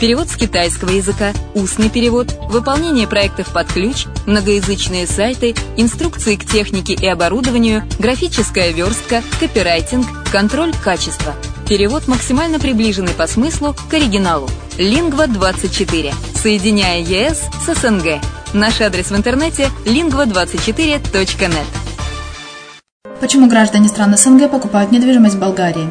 Перевод с китайского языка, устный перевод, выполнение проектов под ключ, многоязычные сайты, инструкции к технике и оборудованию, графическая верстка, копирайтинг, контроль качества. Перевод максимально приближенный по смыслу к оригиналу. Лингва24. Соединяя ЕС с СНГ. Наш адрес в интернете lingva24.net. Почему граждане стран СНГ покупают недвижимость в Болгарии?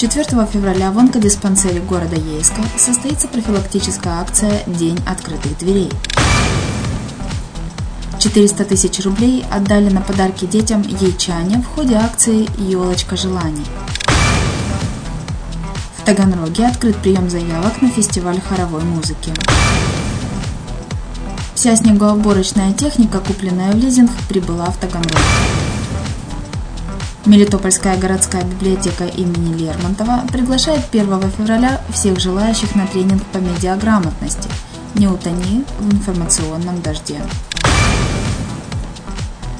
4 февраля в онкодиспансере города Ейска состоится профилактическая акция «День открытых дверей». 400 тысяч рублей отдали на подарки детям ейчане в ходе акции «Елочка желаний». В Таганроге открыт прием заявок на фестиваль хоровой музыки. Вся снегоуборочная техника, купленная в лизинг, прибыла в Таганрог. Мелитопольская городская библиотека имени Лермонтова приглашает 1 февраля всех желающих на тренинг по медиаграмотности «Не утони в информационном дожде».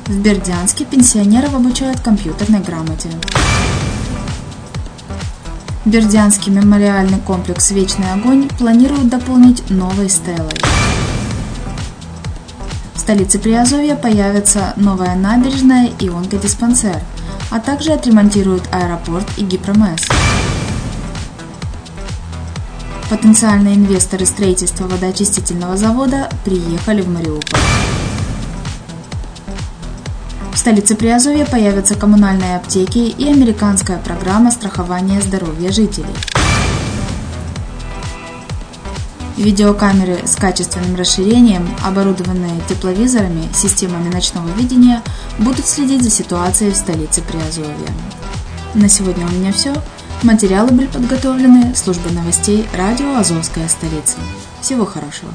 В Бердянске пенсионеров обучают компьютерной грамоте. Бердянский мемориальный комплекс «Вечный огонь» планируют дополнить новой стелой столице Приазовья появится новая набережная и онкодиспансер, а также отремонтируют аэропорт и гипромесс. Потенциальные инвесторы строительства водоочистительного завода приехали в Мариуполь. В столице Приазовья появятся коммунальные аптеки и американская программа страхования здоровья жителей. Видеокамеры с качественным расширением, оборудованные тепловизорами, системами ночного видения, будут следить за ситуацией в столице Приазовья. На сегодня у меня все. Материалы были подготовлены службой новостей радио «Азовская столица». Всего хорошего!